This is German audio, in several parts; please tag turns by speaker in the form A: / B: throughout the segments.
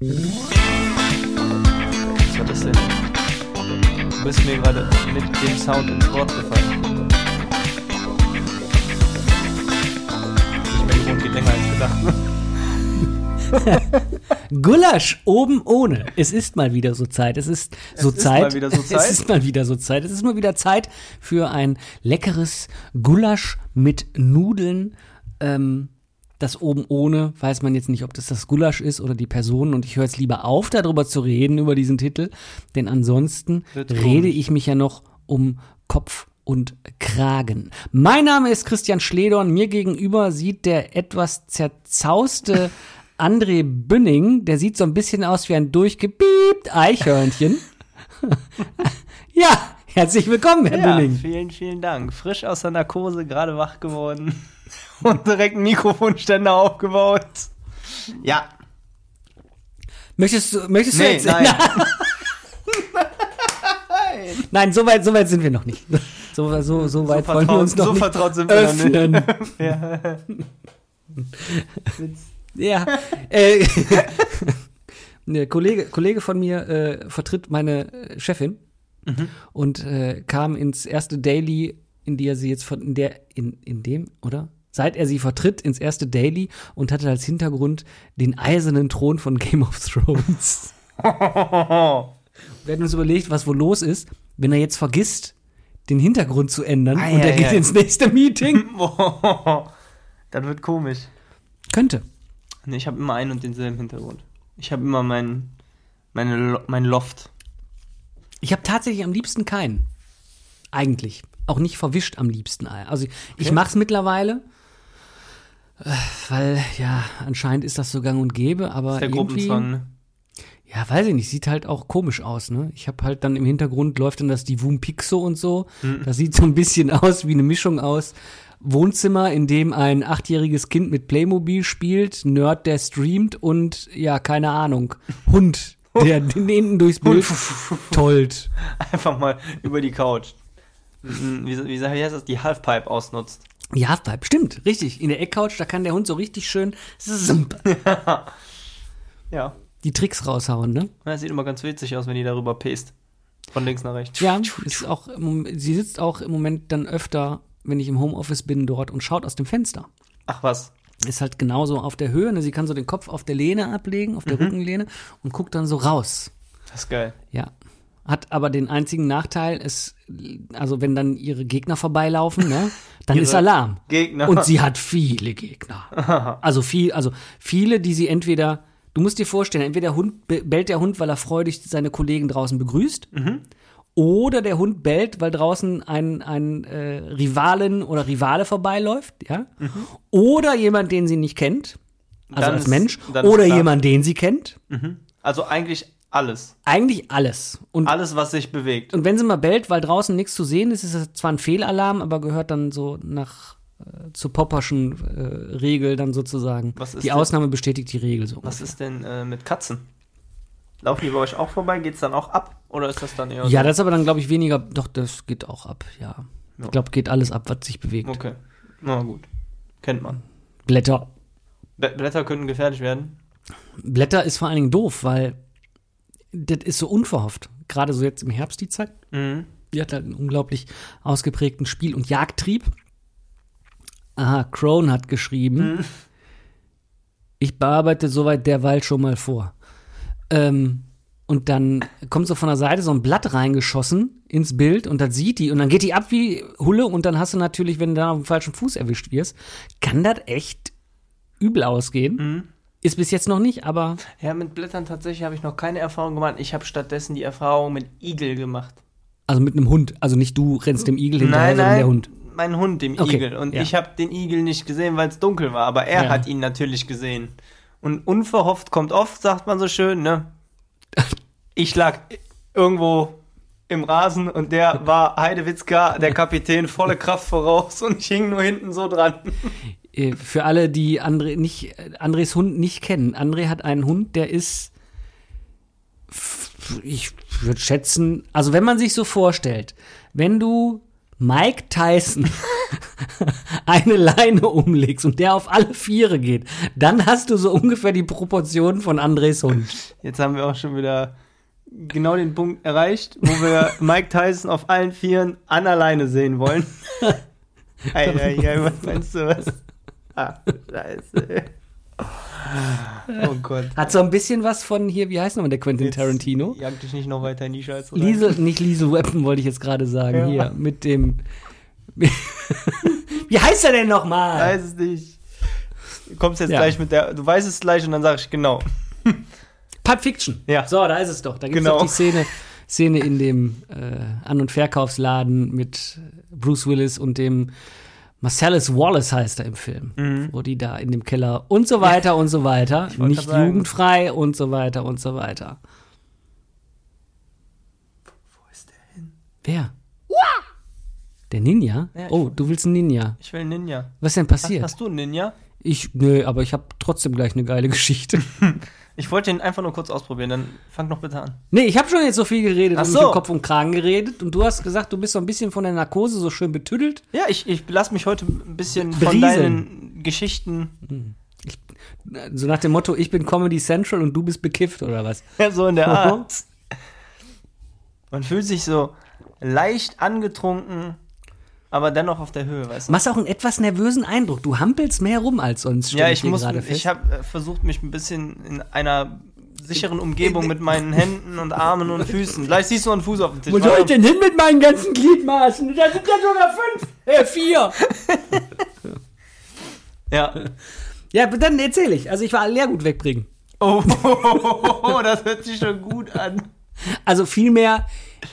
A: Was war das denn? Du bist mir gerade mit dem Sound ins Wort gefallen. Ich bin gewohnt, geht länger als gedacht.
B: Gulasch oben ohne. Es ist mal wieder so Zeit. Es ist so
A: ist
B: Zeit.
A: mal wieder so Zeit.
B: Es ist mal wieder so Zeit. Es ist mal wieder Zeit für ein leckeres Gulasch mit Nudeln. Ähm, das oben ohne, weiß man jetzt nicht, ob das das Gulasch ist oder die Person. Und ich höre jetzt lieber auf, darüber zu reden, über diesen Titel. Denn ansonsten rede ich mich ja noch um Kopf und Kragen. Mein Name ist Christian Schledorn. Mir gegenüber sieht der etwas zerzauste André Bünning. Der sieht so ein bisschen aus wie ein durchgepiept Eichhörnchen. ja, herzlich willkommen, Herr
A: Ja,
B: Bünning.
A: vielen, vielen Dank. Frisch aus der Narkose, gerade wach geworden und direkt einen Mikrofonständer aufgebaut. Ja,
B: Möchtest du, möchtest du
A: nee,
B: jetzt?
A: nein.
B: Nein, so weit, so weit sind wir noch nicht. So, so, so weit wollen wir uns noch
A: so
B: nicht
A: vertraut sind wir noch nicht.
B: öffnen.
A: Ja.
B: Ja, äh, der Kollege, Kollege von mir äh, vertritt meine äh, Chefin
A: Mhm.
B: und äh, kam ins erste Daily, in die er sie jetzt von, in der, in, in dem, oder? Seit er sie vertritt, ins erste Daily und hatte als Hintergrund den eisernen Thron von Game of Thrones. Wir hatten uns überlegt, was wohl los ist, wenn er jetzt vergisst, den Hintergrund zu ändern
A: Ei,
B: und er geht
A: ei.
B: ins nächste Meeting.
A: Das wird komisch.
B: Könnte.
A: Nee, ich habe immer einen und denselben Hintergrund. Ich habe immer mein, meine, mein Loft.
B: Ich habe tatsächlich am liebsten keinen. Eigentlich. Auch nicht verwischt am liebsten. Also ich, ich
A: Okay.
B: mache es mittlerweile, weil ja, anscheinend ist das so gang und gäbe, aber
A: Der
B: irgendwie,
A: Gruppenzwang, ne?
B: ja, weiß ich nicht, sieht halt auch komisch aus, ne? Ich habe halt dann im Hintergrund läuft dann das Divum Pixo und so.
A: Hm.
B: Das sieht so ein bisschen aus wie eine Mischung aus Wohnzimmer, in dem ein achtjähriges Kind mit Playmobil spielt, Nerd, der streamt und ja, keine Ahnung, Hund, der hinten durchs Bild tollt.
A: Einfach mal über die Couch. Wie, wie, wie heißt das? Die Halfpipe ausnutzt.
B: Ja, Halfpipe, stimmt, richtig. In der Eckcouch, da kann der Hund so richtig schön
A: Ja.
B: die Tricks raushauen, ne?
A: Das sieht immer ganz witzig aus, wenn die darüber pest. Von links nach rechts.
B: Ja, ist auch, sie sitzt auch im Moment dann öfter, wenn ich im Homeoffice bin, dort und schaut aus dem Fenster.
A: Ach was.
B: Ist halt genauso auf der Höhe, ne? Sie kann so den Kopf auf der Lehne ablegen, auf der Rückenlehne und guckt dann so raus.
A: Das ist geil.
B: Ja. Hat aber den einzigen Nachteil, ist, also wenn dann ihre Gegner vorbeilaufen, ne, dann ist Alarm.
A: Gegner.
B: Und sie hat viele Gegner. Also viel, also viele, die sie entweder, du musst dir vorstellen, entweder Hund, be- bellt der Hund, weil er freudig seine Kollegen draußen begrüßt, oder der Hund bellt, weil draußen ein, ein äh, Rivalen oder Rivale vorbeiläuft, ja, oder jemand, den sie nicht kennt, also
A: Dann
B: als Mensch,
A: ist
B: oder jemand, den sie kennt.
A: Also eigentlich alles.
B: Eigentlich alles. Und
A: Alles, was sich bewegt.
B: und wenn sie mal bellt, weil draußen nichts zu sehen ist, ist es zwar ein Fehlalarm, aber gehört dann so nach äh, zur Popperschen äh, Regel dann sozusagen.
A: Was ist
B: die
A: denn-
B: Ausnahme bestätigt die Regel so.
A: Was ist denn äh, mit Katzen? Laufen die bei euch auch vorbei? Geht's dann auch ab? Oder ist das dann eher
B: ja,
A: so?
B: das ist aber dann, glaube ich, weniger. Doch, das geht auch ab, ja.
A: Ja.
B: Ich glaube, geht alles ab, was sich bewegt.
A: Okay. Na gut. Kennt man.
B: Blätter.
A: Bl- Blätter könnten gefährlich werden.
B: Blätter ist vor allen Dingen doof, weil das ist so unverhofft. Gerade so jetzt im Herbst die Zeit.
A: Mhm.
B: Die hat halt einen unglaublich ausgeprägten Spiel- und Jagdtrieb. Aha, Crone hat geschrieben. Ich bearbeite soweit derweil schon mal vor. Ähm, und dann kommt so von der Seite so ein Blatt reingeschossen ins Bild und das sieht die und dann geht die ab wie Hulle und dann hast du natürlich, wenn du da auf dem falschen Fuß erwischt wirst, kann das echt übel ausgehen. Ist bis jetzt noch nicht, aber
A: Ja, mit Blättern tatsächlich habe ich noch keine Erfahrung gemacht. Ich habe stattdessen die Erfahrung mit Igel gemacht.
B: also mit einem Hund. Also nicht du rennst dem Igel hinterher, sondern der Hund.
A: mein Hund, dem
B: Okay,
A: Igel. Und
B: ja.
A: ich habe den Igel nicht gesehen, weil es dunkel war, aber er
B: Ja.
A: hat ihn natürlich gesehen. Und unverhofft kommt oft, sagt man so schön, ne? Ich lag irgendwo im Rasen und der war Heidewitzka, der Kapitän, volle Kraft voraus und ich hing nur hinten so dran.
B: Äh, Für alle, die André nicht, Andres Hund nicht kennen. André hat einen Hund, der ist, ich würde schätzen, also wenn man sich so vorstellt, wenn du Mike Tyson eine Leine umlegst und der auf alle Viere geht, dann hast du so ungefähr die Proportionen von Andres Hund.
A: Jetzt haben wir auch schon wieder genau den Punkt erreicht, wo wir Mike Tyson auf allen Vieren an alleine sehen wollen. Ei, ei, ei, was meinst du was? Ah, scheiße. Oh Gott.
B: Hat so ein bisschen was von hier, wie heißt nochmal der Quentin
A: Jetzt
B: Tarantino?
A: Jag dich nicht noch weiter in die Scheiße rein.
B: Liesel, nicht Liesel Weapon wollte ich jetzt gerade sagen,
A: Ja.
B: hier, mit dem. wie heißt er denn
A: Ich
B: nochmal?
A: weiß es nicht. Du kommst jetzt
B: Ja.
A: gleich mit der, du weißt es gleich und dann sag ich genau.
B: Pulp Fiction.
A: Ja.
B: So, da ist es doch. Da gibt es
A: Genau.
B: doch die Szene, Szene in dem äh, An- und Verkaufsladen mit Bruce Willis und dem Marcellus Wallace heißt er im Film, wo die da in dem Keller und so weiter und so weiter, nicht jugendfrei und so weiter und so weiter.
A: Wo ist der hin?
B: Wer? Der Ninja?
A: Ja,
B: oh, du willst einen Ninja.
A: Ich will einen Ninja.
B: Was ist denn
A: Hast,
B: passiert?
A: hast du einen Ninja?
B: Ich, nö, aber ich habe trotzdem gleich eine geile Geschichte.
A: Ich wollte den einfach nur kurz ausprobieren, dann fang doch bitte an.
B: Nee, ich habe schon jetzt so viel geredet
A: Ach
B: und
A: so.
B: im Kopf und Kragen geredet und du hast gesagt, du bist so ein bisschen von der Narkose so schön betüdelt.
A: Ja, ich, ich lasse mich heute ein bisschen von
B: Berieseln.
A: deinen Geschichten
B: So nach dem Motto, ich bin Comedy Central und du bist bekifft oder was?
A: ja, so in der Art. Man fühlt sich so leicht angetrunken, aber dennoch auf der Höhe, weißt du?
B: Machst auch einen etwas nervösen Eindruck. Du hampelst mehr rum als sonst.
A: Ja, ich
B: hier
A: muss, ich habe versucht, mich ein bisschen in einer sicheren Umgebung mit meinen Händen und Armen und Füßen. Gleich siehst du einen Fuß auf dem Tisch.
B: Wo soll ich denn hin mit meinen ganzen Gliedmaßen? Da sind ja sogar fünf, äh, vier.
A: Ja.
B: Ja, dann erzähle ich. Also ich war Leergut wegbringen.
A: Oh, das hört sich schon gut an.
B: Also vielmehr,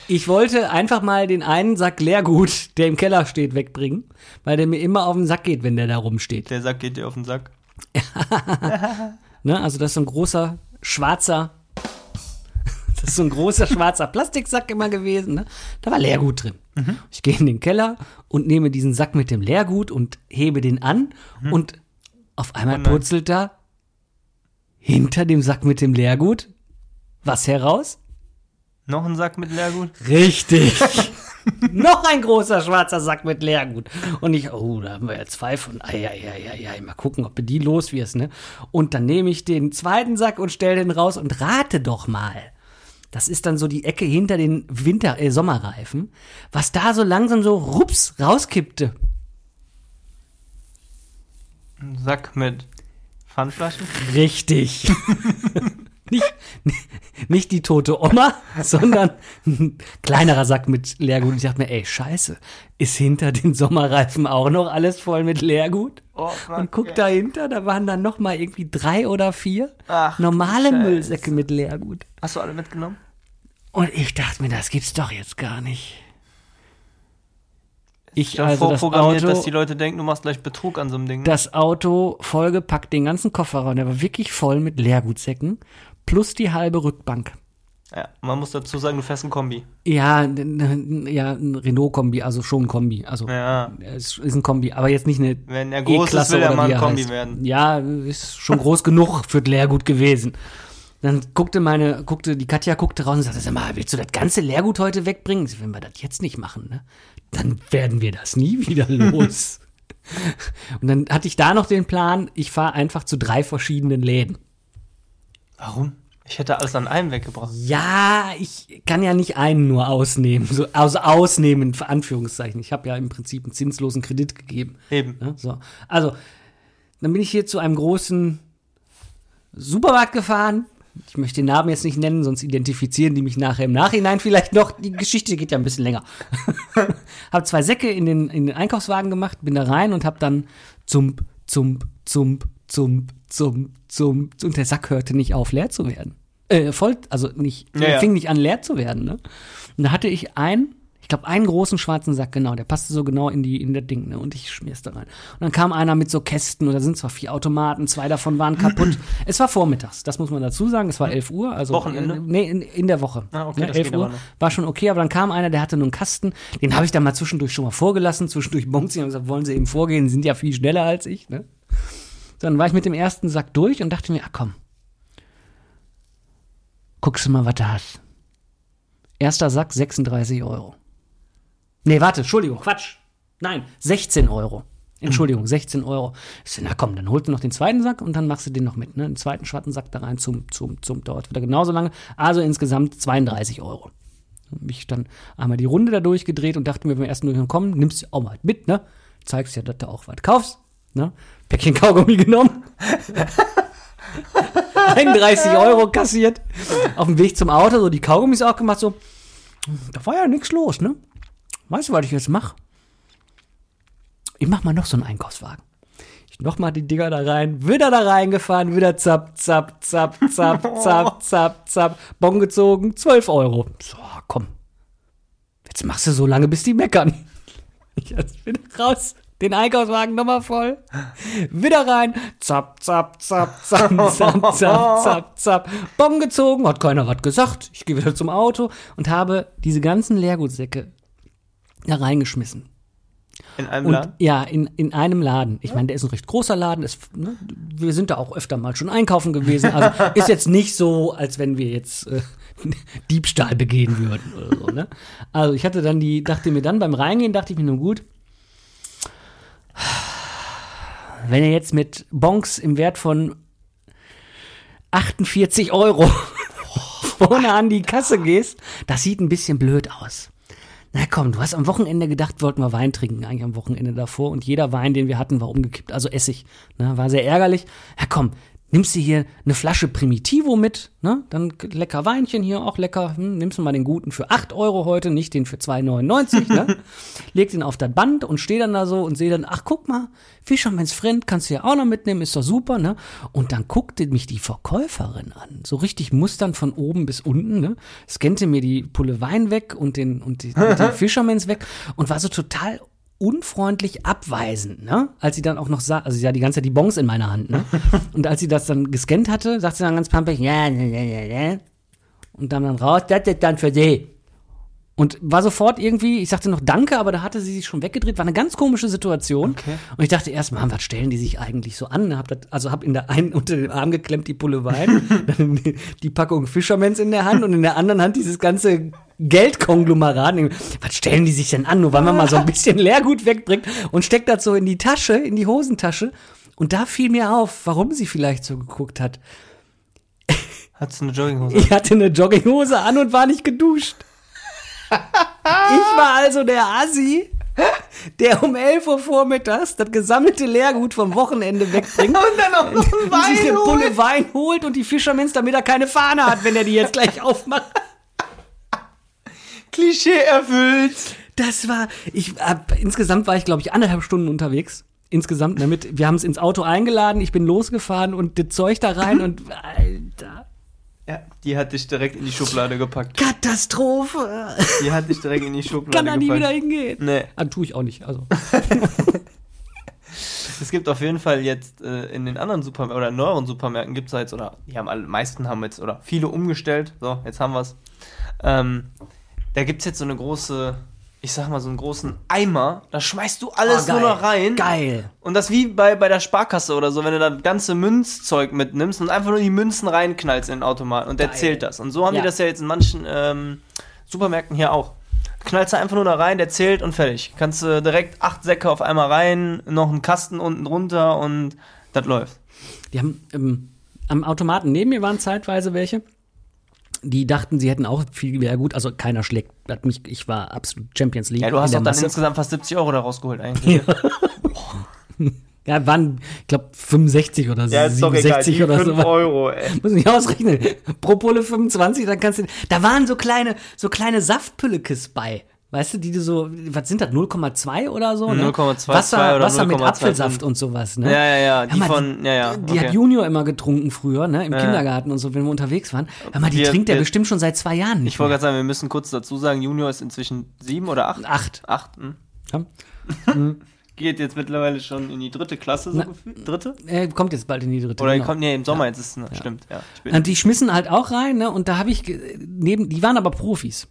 B: ich wollte einfach mal den einen Sack Leergut, der im Keller steht, wegbringen, weil der mir immer auf den Sack geht, wenn der da rumsteht.
A: Der Sack geht dir auf den Sack.
B: Ne? Also das ist so ein großer, schwarzer, das ist so ein großer, schwarzer Plastiksack immer gewesen. Ne? Da war Leergut drin. Ich gehe in den Keller und nehme diesen Sack mit dem Leergut und hebe den an und auf einmal
A: Oh
B: purzelt da hinter dem Sack mit dem Leergut was heraus?
A: Noch ein Sack mit Leergut?
B: Richtig. Noch ein großer schwarzer Sack mit Leergut. Und ich, oh, da haben wir ja zwei von. Ei, ei, ei, ei, ei, mal gucken, ob du die los wirst, ne? Und dann nehme ich den zweiten Sack und stelle den raus und rate doch mal. Das ist dann so die Ecke hinter den Winter äh, Sommerreifen, was da so langsam so rups rauskippte.
A: Ein Sack mit Pfandflaschen?
B: Richtig. nicht, nicht die tote Oma, sondern ein kleinerer Sack mit Leergut. Und ich dachte mir, ey, scheiße, ist hinter den Sommerreifen auch noch alles voll mit Leergut?
A: Oh,
B: Und guck dahinter, da waren dann noch mal irgendwie drei oder vier
A: Ach,
B: normale. Müllsäcke mit Leergut.
A: Hast du alle mitgenommen?
B: Und ich dachte mir, das gibt's doch jetzt gar nicht. Ich
A: habe
B: also das
A: vorprogrammiert,
B: Auto,
A: dass die Leute denken, du machst gleich Betrug an so einem Ding. ne?
B: das Auto vollgepackt, den ganzen Kofferraum, der war wirklich voll mit Leergutsäcken, plus die halbe Rückbank.
A: ja, man muss dazu sagen, du fährst ein Kombi.
B: Ja, ja, ein Renault-Kombi, also schon ein Kombi. Also
A: Ja.
B: es ist ein Kombi, aber jetzt nicht eine
A: Wenn er groß ist, will er mal ein Kombi
B: heißt.
A: werden.
B: Ja, ist schon groß genug für Leergut gewesen. Dann guckte meine, guckte, die Katja guckte raus und sagte, sag mal, willst du das ganze Leergut heute wegbringen? Wenn wir das jetzt nicht machen, ne, dann werden wir das nie wieder los. und dann hatte ich da noch den Plan, ich fahre einfach zu drei verschiedenen Läden.
A: Warum? Ich hätte alles an einem weggebracht.
B: Ja, ich kann ja nicht einen nur ausnehmen. So, also ausnehmen, für Anführungszeichen. Ich habe ja im Prinzip einen zinslosen Kredit gegeben.
A: Eben.
B: Ne? So. Also, dann bin ich hier zu einem großen Supermarkt gefahren. Ich möchte den Namen jetzt nicht nennen, sonst identifizieren die mich nachher im Nachhinein vielleicht noch. Die Geschichte geht ja ein bisschen länger. hab zwei Säcke in den, in den Einkaufswagen gemacht, bin da rein und hab dann zump, zump, zump, zump, zump, zump, und der Sack hörte nicht auf, leer zu werden. Äh, voll, also nicht,
A: Ja,
B: fing nicht an, leer zu werden, ne? Und da hatte ich einen, ich glaube, einen großen schwarzen Sack, genau, der passte so genau in die, in der Ding, ne? Und ich schmier's da rein. Und dann kam einer mit so Kästen, und da sind zwar vier Automaten, zwei davon waren kaputt. es war vormittags, das muss man dazu sagen, es war 11 Uhr, also.
A: Wochenende?
B: Äh, nee, in, in der Woche.
A: Ah, okay,
B: ne,
A: das
B: 11
A: geht aber
B: Uhr. War schon okay, aber dann kam einer, der hatte nur einen Kasten, den habe ich dann mal zwischendurch schon mal vorgelassen, zwischendurch bonkt sie und gesagt, wollen sie eben vorgehen, Sie sind ja viel schneller als ich, ne? Dann war ich mit dem ersten Sack durch und dachte mir, ah komm, guckst du mal, was du hast. Erster Sack 36 Euro. Nee, warte, Entschuldigung, Quatsch. Nein, 16 Euro. Entschuldigung, 16 Euro. Ich so, na komm, dann holst du noch den zweiten Sack und dann machst du den noch mit, ne? Den zweiten schwarzen Sack da rein zum, zum, zum, dauert wieder genauso lange. Also insgesamt 32 Euro. Hab ich dann einmal die Runde da durchgedreht und dachte mir beim ersten Durchgang, komm, nimmst du auch mal mit, ne? Zeigst ja, dass du auch was kaufst, ne? Päckchen Kaugummi genommen. 31 Euro kassiert. Auf dem Weg zum Auto, so die Kaugummis auch gemacht, so, da war ja nichts los, ne? Weißt du, was ich jetzt mache? Ich mach mal noch so einen Einkaufswagen. Ich noch mal die Dinger da rein, wieder da reingefahren, wieder zapp, zapp, zapp, zapp, zapp, zapp, zapp, Bon gezogen, 12 Euro. So, komm. Jetzt machst du so lange, bis die meckern. Ich wieder raus, den Einkaufswagen nochmal voll, wieder rein, zapp, zapp, zapp, zapp, zapp, zapp, zapp, zapp, Bon gezogen, hat keiner was gesagt. Ich gehe wieder zum Auto und habe diese ganzen Leergutsäcke da reingeschmissen.
A: In einem
B: Und
A: Laden?
B: ja, in, in einem Laden. Ich meine, der ist ein recht großer Laden. Ist, ne, wir sind da auch öfter mal schon einkaufen gewesen. Also ist jetzt nicht so, als wenn wir jetzt äh, Diebstahl begehen würden oder so. Ne? Also ich hatte dann die, dachte mir dann beim Reingehen, dachte ich mir nur gut, wenn ihr jetzt mit Bonks im Wert von 48 Euro vorne an die Kasse gehst, das sieht ein bisschen blöd aus. Na komm, du hast am Wochenende gedacht, wollten wir Wein trinken, eigentlich am Wochenende davor. Und jeder Wein, den wir hatten, war umgekippt, also Essig. Ne, war sehr ärgerlich. Ja komm, nimmst du hier eine Flasche Primitivo mit, ne? Dann lecker Weinchen hier, auch lecker. Hm, nimmst du mal den guten für 8 Euro heute, nicht den für 2,99, ne? Leg den auf das Band und steh dann da so und sehe dann, ach guck mal, Fisherman's Friend kannst du ja auch noch mitnehmen, ist doch super, ne? Und dann guckte mich die Verkäuferin an, so richtig mustern von oben bis unten, ne? Scannte mir die Pulle Wein weg und den, und die, und den Fisherman's weg und war so total unfreundlich abweisend, ne? Als sie dann auch noch sah, also sie hat die ganze Zeit die Bons in meiner Hand, ne? Und als sie das dann gescannt hatte, sagt sie dann ganz pampig, ja, ja, ja, ja, ja. Und dann dann raus, das ist dann für sie. Und war sofort irgendwie, ich sagte noch Danke, aber da hatte sie sich schon weggedreht. War eine ganz komische Situation.
A: Okay.
B: Und ich dachte erst, Mann, was stellen die sich eigentlich so an? Hab das, also hab in der einen unter den Arm geklemmt die Pulle Wein, dann die, die Packung Fishermans in der Hand und in der anderen Hand dieses ganze Geldkonglomerat. Was stellen die sich denn an? Nur weil man mal so ein bisschen Leergut wegbringt und steckt das so in die Tasche, in die Hosentasche. Und da fiel mir auf, warum sie vielleicht so geguckt hat.
A: Hattest du eine Jogginghose?
B: Ich hatte eine Jogginghose an und war nicht geduscht. Ich war also der Assi, der um 11 Uhr vormittags das gesammelte Leergut vom Wochenende wegbringt.
A: Und dann auch noch ein
B: und sich eine
A: Wein
B: Pulle
A: holt.
B: Wein holt und die Fischermans, damit er keine Fahne hat, wenn er die jetzt gleich aufmacht.
A: Klischee erfüllt.
B: Das war, ich hab, insgesamt war ich, glaube ich, anderthalb Stunden unterwegs. Insgesamt, damit, wir haben es ins Auto eingeladen, ich bin losgefahren und das Zeug da rein und, Alter,
A: Ja, die hat dich direkt in die Schublade gepackt.
B: Katastrophe.
A: Die hat dich direkt in die Schublade
B: Kann da nie
A: gepackt.
B: wieder hingehen.
A: Nee.
B: Ah, tue ich auch nicht, also.
A: Es gibt auf jeden Fall jetzt äh, in den anderen Supermärkten oder neueren Supermärkten gibt es jetzt, oder die haben alle meisten haben jetzt, oder viele umgestellt. So, jetzt haben wir es. Ähm, da gibt es jetzt so eine große, ich sag mal, so einen großen Eimer. Da schmeißt du alles
B: Oh, geil.
A: nur noch rein.
B: Geil.
A: Und das wie bei, bei der Sparkasse oder so, wenn du das ganze Münzzeug mitnimmst und einfach nur die Münzen reinknallst in den Automaten und der
B: Geil.
A: zählt das. Und so haben
B: Ja.
A: die das ja jetzt in manchen ähm, Supermärkten hier auch. Knallst du einfach nur da rein, der zählt und fertig. Kannst du direkt acht Säcke auf einmal rein, noch einen Kasten unten drunter und das läuft.
B: Die haben ähm, am Automaten neben mir waren zeitweise welche. Die dachten, sie hätten auch viel mehr gut. Also keiner schlägt hat mich. Ich war absolut Champions League.
A: Ja, du hast doch dann
B: Masse.
A: insgesamt fast 70 Euro da rausgeholt eigentlich.
B: Ja, waren, ich glaube, 65 oder so. 67 oder so.
A: Euro, ey.
B: Muss ich ausrechnen. Pro Pulle 25, dann kannst du. Da waren so kleine, so kleine Saftpüllekes bei. Weißt du, die du so, was sind das, 0,2 oder so? Ne?
A: 0,2
B: Wasser,
A: oder
B: Wasser mit
A: 0,25.
B: Apfelsaft und sowas, ne?
A: Ja, ja, ja, die
B: mal,
A: von- ja, ja,
B: Die
A: okay.
B: hat Junior immer getrunken früher, ne? Im
A: Ja.
B: Kindergarten und so, wenn wir unterwegs waren. Hör mal, die
A: Wir-
B: trinkt er
A: wir-
B: bestimmt schon seit zwei Jahren nicht
A: Ich wollte gerade sagen, wir müssen kurz dazu sagen, Junior ist inzwischen sieben oder acht?
B: Acht.
A: Acht, hm.
B: Ja?
A: Geht jetzt mittlerweile schon in die dritte Klasse, so
B: Na-
A: gefühlt? Dritte?
B: Er kommt jetzt bald in die dritte.
A: Oder
B: genau.
A: kommt, nee, im Sommer jetzt ist es, ne, stimmt, ja.
B: Und die schmissen halt auch rein, ne? Und da habe ich neben, die waren aber Profis.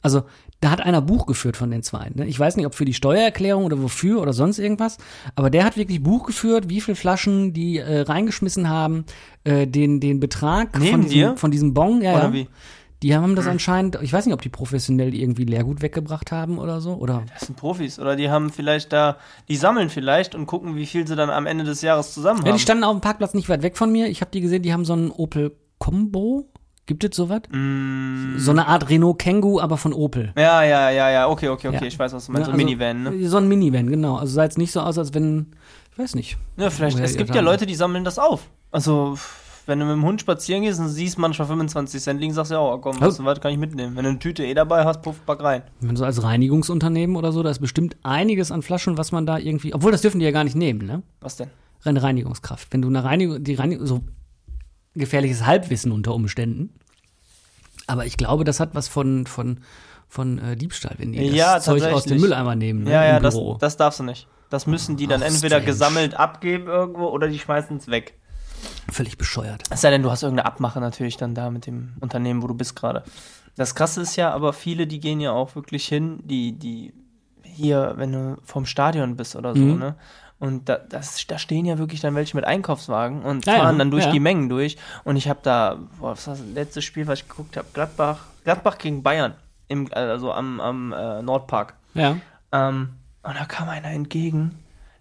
B: Also da hat einer Buch geführt von den zwei. Ne? Ich weiß nicht, ob für die Steuererklärung oder wofür oder sonst irgendwas, aber der hat wirklich Buch geführt, wie viele Flaschen die äh, reingeschmissen haben, äh, den den Betrag von diesem,
A: dir?
B: von diesem Bon, ja,
A: Oder
B: ja.
A: wie?
B: Die haben das anscheinend, ich weiß nicht, ob die professionell irgendwie Leergut weggebracht haben oder so. Oder
A: Das sind Profis. Oder die haben vielleicht da, die sammeln vielleicht und gucken, wie viel sie dann am Ende des Jahres zusammen
B: ja,
A: haben.
B: die standen auf dem Parkplatz nicht weit weg von mir. Ich habe die gesehen, die haben so einen Opel Combo. Gibt es sowas?
A: Mm.
B: So eine Art Renault Kangoo, aber von Opel.
A: Ja, ja, ja, ja, okay, okay, okay,
B: Ja.
A: ich weiß, was du meinst. So ein
B: also,
A: Minivan, ne?
B: So ein Minivan, genau. Also sah jetzt nicht so aus, als wenn, ich weiß nicht.
A: Ja, vielleicht, es gibt ja. Leute, die sammeln das auf. Also, wenn du mit dem Hund spazieren gehst und siehst manchmal 25 Cent liegen, sagst du ja, oh, komm, weißt du was, kann ich mitnehmen. Wenn du eine Tüte eh dabei hast, puff, pack rein.
B: Wenn so als Reinigungsunternehmen oder so, da ist bestimmt einiges an Flaschen, was man da irgendwie, obwohl das dürfen die ja gar nicht nehmen, ne?
A: Was denn?
B: Eine Reinigungskraft. Wenn du eine Reinigung, die Reinigung, so gefährliches Halbwissen unter Umständen. Aber ich glaube, das hat was von, von, von äh, Diebstahl, wenn die das
A: Ja,
B: Zeug aus dem. Mülleimer nehmen, ne,
A: Ja, ja, das, das darfst du nicht. Das müssen die dann
B: Ach,
A: entweder
B: strange.
A: gesammelt abgeben irgendwo oder die schmeißen es weg.
B: Völlig bescheuert.
A: Es sei denn, du hast irgendeine Abmache natürlich dann da mit dem Unternehmen, wo du bist gerade. Das Krasse ist ja, aber viele, die gehen ja auch wirklich hin, die, die hier, wenn du vom Stadion bist oder so,
B: Mhm.
A: ne? Und da, das, da stehen ja wirklich dann welche mit Einkaufswagen und
B: Ja, ja,
A: fahren dann durch
B: ja.
A: die Mengen durch. Und ich habe da, boah, was war das letzte Spiel, was ich geguckt habe? Gladbach, Gladbach gegen Bayern, im, also am, am äh, Nordpark.
B: Ja.
A: Ähm, und da kam einer entgegen,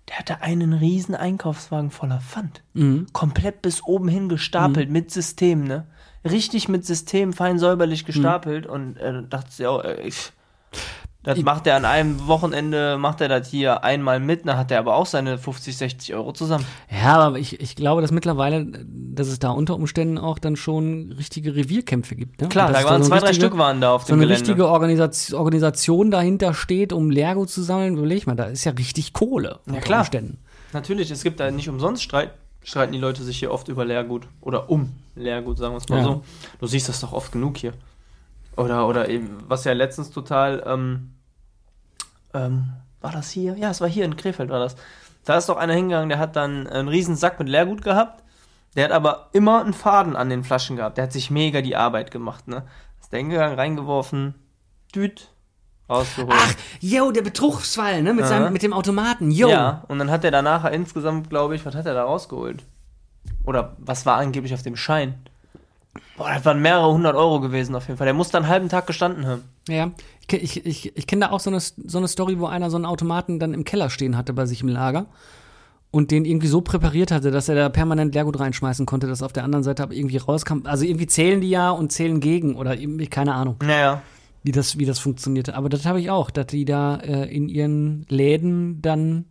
A: der hatte einen riesen Einkaufswagen voller Pfand.
B: Mhm.
A: Komplett bis oben hin gestapelt mit System, ne? Richtig mit System, fein säuberlich gestapelt und äh, dachte auch, äh, ich, das macht er an einem Wochenende, macht er das hier einmal mit, dann hat er aber auch seine 50, 60 Euro zusammen.
B: Ja, aber ich, ich glaube, dass mittlerweile, dass es da unter Umständen auch dann schon richtige Revierkämpfe gibt. Ne?
A: Klar, da waren
B: so
A: zwei, drei Stück waren da auf
B: So
A: dem
B: eine
A: Gelände.
B: richtige Organisation, Organisation dahinter steht, um Leergut zu sammeln. Überleg mal, da ist ja richtig Kohle. unter
A: klar.
B: Umständen.
A: Natürlich, es gibt da nicht umsonst Streit, streiten die Leute sich hier oft über Leergut oder um Leergut, sagen wir es mal
B: Ja.
A: so. Du siehst das doch oft genug hier. Oder, oder eben, was ja letztens total, ähm, ähm, war das hier? Ja, es war hier in Krefeld, war das. Da ist doch einer hingegangen, der hat dann einen riesen Sack mit Leergut gehabt. Der hat aber immer einen Faden an den Flaschen gehabt. Der hat sich mega die Arbeit gemacht, ne? Ist der hingegangen, reingeworfen, düt, rausgeholt.
B: Ach, yo, der Betrugsfall, ne? Mit, seinem, mit dem Automaten. Yo.
A: Ja, und dann hat er danach insgesamt, glaube ich, was hat er da rausgeholt? Oder was war angeblich auf dem Schein? Boah, das waren mehrere hundert Euro gewesen auf jeden Fall. Der muss dann einen halben Tag gestanden haben.
B: Ja, ich, ich, ich kenne da auch so eine, so eine Story, wo einer so einen Automaten dann im Keller stehen hatte bei sich im Lager und den irgendwie so präpariert hatte, dass er da permanent Leergut reinschmeißen konnte, dass auf der anderen Seite aber irgendwie rauskam. Also irgendwie zählen die ja und zählen gegen oder irgendwie, keine Ahnung,
A: Naja.
B: wie das, wie das funktionierte. Aber das habe ich auch, dass die da äh, in ihren Läden dann,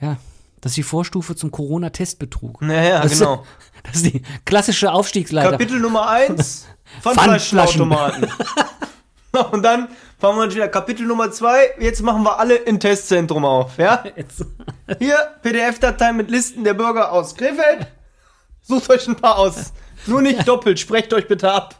B: ja, das ist die Vorstufe zum Corona-Testbetrug.
A: Naja,
B: Das ist-
A: genau.
B: Das ist die klassische Aufstiegsleiter.
A: Kapitel Nummer 1,
B: Pfandflaschen.
A: Pfandflaschenautomaten. und dann fahren wir wieder Kapitel Nummer 2, jetzt machen wir alle in Testzentrum auf, ja? Hier, PDF-Datei mit Listen der Bürger aus Krefeld. Sucht euch ein paar aus. Nur nicht doppelt, sprecht euch bitte ab.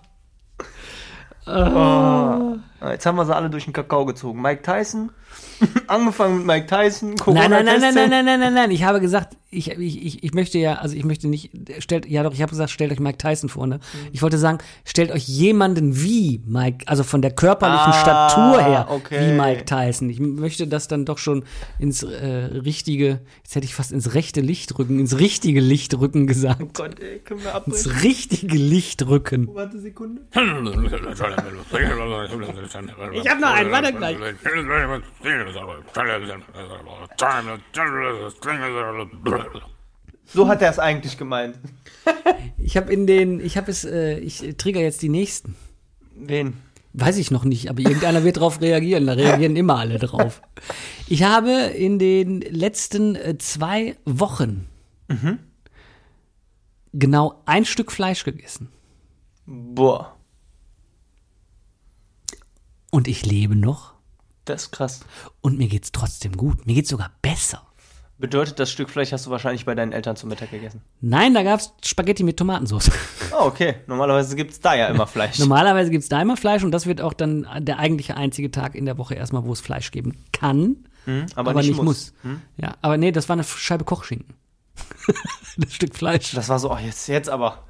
A: Oh. Jetzt haben wir sie alle durch den Kakao gezogen. Mike Tyson, angefangen mit Mike Tyson, Corona
B: Nein, nein, nein, nein, nein, nein, nein, nein, nein. Ich habe gesagt, ich, ich, ich, ich möchte ja, also ich möchte nicht, stellt, ja doch, ich habe gesagt, stellt euch Mike Tyson vor, ne? Ich wollte sagen, stellt euch jemanden wie Mike, also von der körperlichen
A: Ah,
B: Statur her,
A: okay.
B: wie Mike Tyson. Ich möchte das dann doch schon ins äh, richtige, jetzt hätte ich fast ins rechte Licht rücken, ins richtige Licht rücken gesagt.
A: Oh Gott, ey, können wir abbrechen?
B: Ins richtige Licht rücken.
A: Warte Sekunde.
C: Ich hab noch einen, warte gleich.
A: So hat er es eigentlich gemeint.
B: Ich habe in den, ich habe es, äh, ich trigger jetzt die nächsten.
A: Wen?
B: Weiß ich noch nicht, aber irgendeiner wird drauf reagieren. Da reagieren immer alle drauf. Ich habe in den letzten äh, zwei Wochen genau ein Stück Fleisch gegessen.
A: Boah,
B: Und ich lebe noch.
A: Das ist krass.
B: Und mir geht's trotzdem gut. Mir geht's sogar besser.
A: Bedeutet, das Stück Fleisch hast du wahrscheinlich bei deinen Eltern zum Mittag gegessen.
B: Nein, da gab's Spaghetti mit Tomatensauce.
A: Oh, okay. Normalerweise gibt es da ja immer Fleisch.
B: Normalerweise gibt's da immer Fleisch und das wird auch dann der eigentliche einzige Tag in der Woche erstmal, wo es Fleisch geben kann,
A: Hm,
B: aber, nicht, muss. Ja, aber nee, das war eine Scheibe Kochschinken. das Stück Fleisch.
A: Das war so, oh, jetzt, jetzt aber.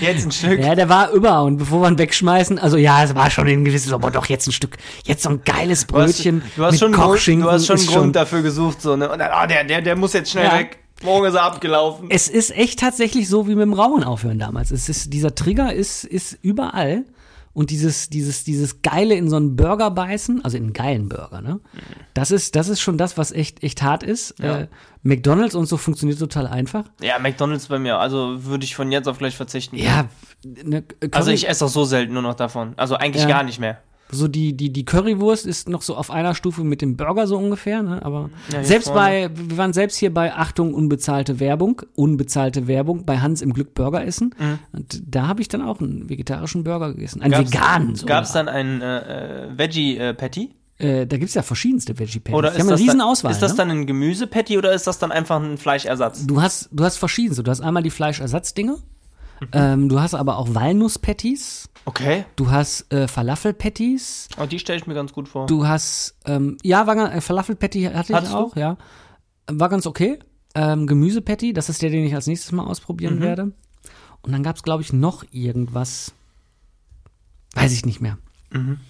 A: Jetzt ein Stück.
B: Ja, der war über und bevor wir ihn wegschmeißen, also ja, es war schon ein gewisses, aber doch jetzt ein Stück, jetzt so ein geiles
A: Du hast,
B: Brötchen
A: du hast
B: mit
A: schon, einen Grund,
B: Kochschinken.
A: du hast schon einen Grund dafür gesucht, so, ne? Und dann, ah, der, der, der muss jetzt schnell
B: Ja.
A: weg. Morgen ist er abgelaufen.
B: Es ist echt tatsächlich so wie mit dem Rauchen aufhören damals. Es ist, dieser Trigger ist, ist überall und dieses, dieses, dieses Geile in so einen Burger beißen, also in einen geilen Burger, ne? Das ist, das ist schon das, was echt, echt hart ist.
A: Ja.
B: Äh, McDonalds und so funktioniert total einfach.
A: Ja, McDonalds bei mir. Also würde ich von jetzt auf gleich verzichten.
B: Ja, ne,
A: Also ich esse auch so selten nur noch davon. Also eigentlich
B: Ja.
A: gar nicht mehr.
B: So die, die, die Currywurst ist noch so auf einer Stufe mit dem Burger so ungefähr, ne? Aber
A: Ja,
B: selbst
A: vorne.
B: bei, wir waren selbst hier bei Achtung, unbezahlte Werbung, unbezahlte Werbung, bei Hans im Glück Burger essen. Und da habe ich dann auch einen vegetarischen Burger gegessen. Einen
A: Gab's-
B: veganen sogar.
A: Gab's dann einen äh, äh, Veggie-Patty?
B: Äh, da gibt's ja verschiedenste Veggie Patties.
A: Oder ist das,
B: eine riesen
A: dann,
B: Auswahl.
A: ist das
B: ne?
A: dann ein Gemüse-Patty oder ist das dann einfach ein Fleischersatz?
B: Du hast, du hast verschiedenste. Du hast einmal die Fleischersatzdinge.
A: Mhm.
B: Ähm, du hast aber auch Walnuss-Patties.
A: Okay.
B: Du hast äh, Falafel-Patties.
A: Und die stelle ich mir ganz gut vor.
B: Du hast, ähm, ja, war äh, Falafel-Patty hatte
A: Hattest
B: ich
A: du?
B: auch, ja. War ganz okay. Ähm, Gemüse-Patty, das ist der, den ich als nächstes mal
A: Mhm.
B: ausprobieren werde. Und dann gab's, glaube ich, noch irgendwas. Weiß ich nicht mehr.
A: Mhm.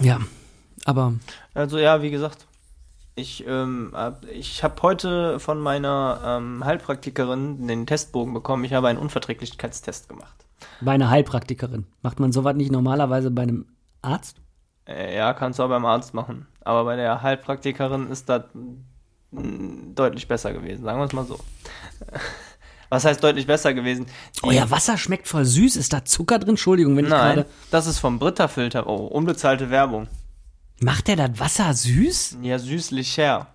B: Ja, aber
A: Also ja, wie gesagt, ich, ähm, ich habe heute von meiner ähm, Heilpraktikerin den Testbogen bekommen. Ich habe einen Unverträglichkeitstest gemacht.
B: bei einer Heilpraktikerin. Macht man sowas nicht normalerweise bei einem Arzt?
A: Äh, ja, kannst du auch beim Arzt machen. Aber bei der Heilpraktikerin ist das mm, deutlich besser gewesen, sagen wir es mal so. Was heißt deutlich besser gewesen? Die-
B: Euer Wasser schmeckt voll süß. Ist da Zucker drin? Entschuldigung, wenn ich
A: Nein,
B: gerade.
A: das ist vom Britta-Filter. Oh, unbezahlte Werbung.
B: Macht der das Wasser süß?
A: Ja, süßlich her.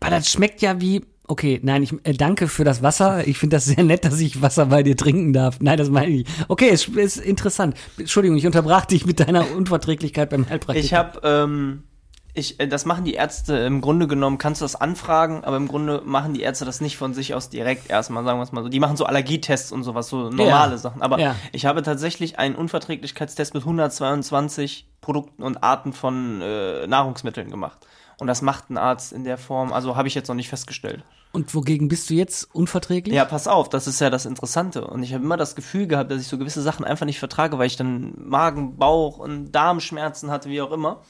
B: Aber das schmeckt ja wie. Okay, nein, ich äh, danke für das Wasser. Ich finde das sehr nett, dass ich Wasser bei dir trinken darf. Nein, das meine ich. nicht. Okay, es ist interessant. Entschuldigung, ich unterbrach dich mit deiner Unverträglichkeit beim Heilpraktiker.
A: Ich habe, ähm, ich, äh, das machen die Ärzte im Grunde genommen, kannst du das anfragen, aber im Grunde machen die Ärzte das nicht von sich aus direkt erstmal, sagen wir es mal so. Die machen so Allergietests und sowas, so normale
B: Ja.
A: Sachen. Aber
B: Ja.
A: ich habe tatsächlich einen Unverträglichkeitstest mit 122 Produkten und Arten von äh, Nahrungsmitteln gemacht. Und das macht ein Arzt in der Form, also habe ich jetzt noch nicht festgestellt.
B: Und wogegen bist du jetzt unverträglich?
A: Ja, pass auf, das ist ja das Interessante. Und ich habe immer das Gefühl gehabt, dass ich so gewisse Sachen einfach nicht vertrage, weil ich dann Magen, Bauch und Darmschmerzen hatte, wie auch immer.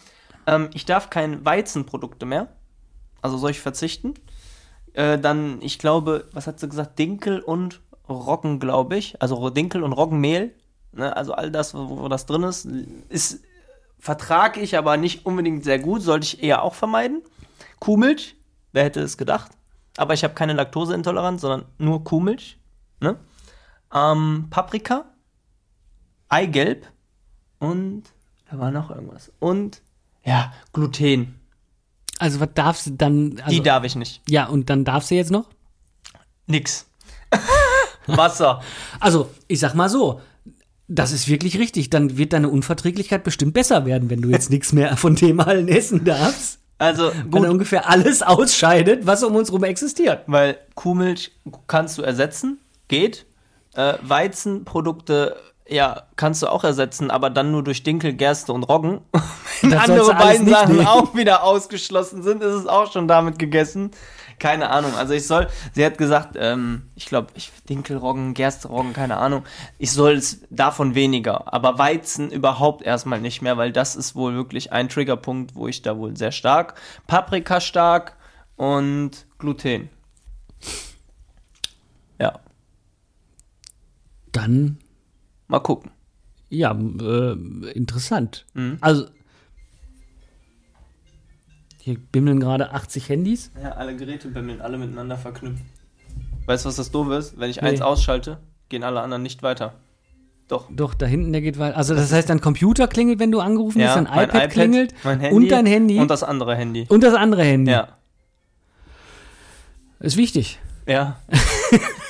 A: Ähm, ich darf keine Weizenprodukte mehr. Also soll ich verzichten? Äh, dann, ich glaube, was hat sie gesagt? Dinkel und Roggen, glaube ich. Also Dinkel und Roggenmehl. Ne? Also all das, wo, wo das drin ist, ist vertrage ich aber nicht unbedingt sehr gut. Sollte ich eher auch vermeiden. Kuhmilch, wer hätte es gedacht? Aber ich habe keine Laktoseintoleranz, sondern nur Kuhmilch. Ne? Ähm, Paprika, Eigelb und da war noch irgendwas. Und ja, Gluten.
B: Also was darfst du dann? Also,
A: Die darf ich nicht.
B: ja, und dann darfst du jetzt noch?
A: Nix. Wasser.
B: Also, ich sag mal so, das ist wirklich richtig. Dann wird deine Unverträglichkeit bestimmt besser werden, wenn du jetzt nichts mehr von dem allen essen darfst.
A: Also
B: Wenn
A: gut,
B: er ungefähr alles ausscheidet, was um uns rum existiert.
A: weil Kuhmilch kannst du ersetzen, geht. Äh, Weizenprodukte, ja, kannst du auch ersetzen, aber dann nur durch Dinkel, Gerste und Roggen. Wenn andere beiden Sachen
B: nehmen.
A: auch wieder ausgeschlossen sind, ist es auch schon damit gegessen. Keine Ahnung. Also ich soll, sie hat gesagt, ähm, ich glaube, ich, Dinkel, Roggen, Gerste, Roggen, keine Ahnung. Ich soll es davon weniger, aber Weizen überhaupt erstmal nicht mehr, weil das ist wohl wirklich ein Triggerpunkt, wo ich da wohl sehr stark, Paprika stark und Gluten. Ja,
B: Dann,
A: mal gucken.
B: ja, äh, interessant.
A: Mhm.
B: Also, hier bimmeln gerade 80 Handys.
A: Ja, alle Geräte bimmeln, alle miteinander verknüpft. Weißt du, was das doof ist? Wenn ich
B: Nee.
A: eins ausschalte, gehen alle anderen nicht weiter. Doch.
B: Doch, da hinten, der geht weiter. Also, das heißt, dein Computer klingelt, wenn du angerufen bist, dein
A: mein
B: iPad, klingelt
A: mein Handy
B: und dein Handy
A: Und das andere Handy.
B: und das andere Handy.
A: Ja.
B: Ist wichtig.
A: Ja.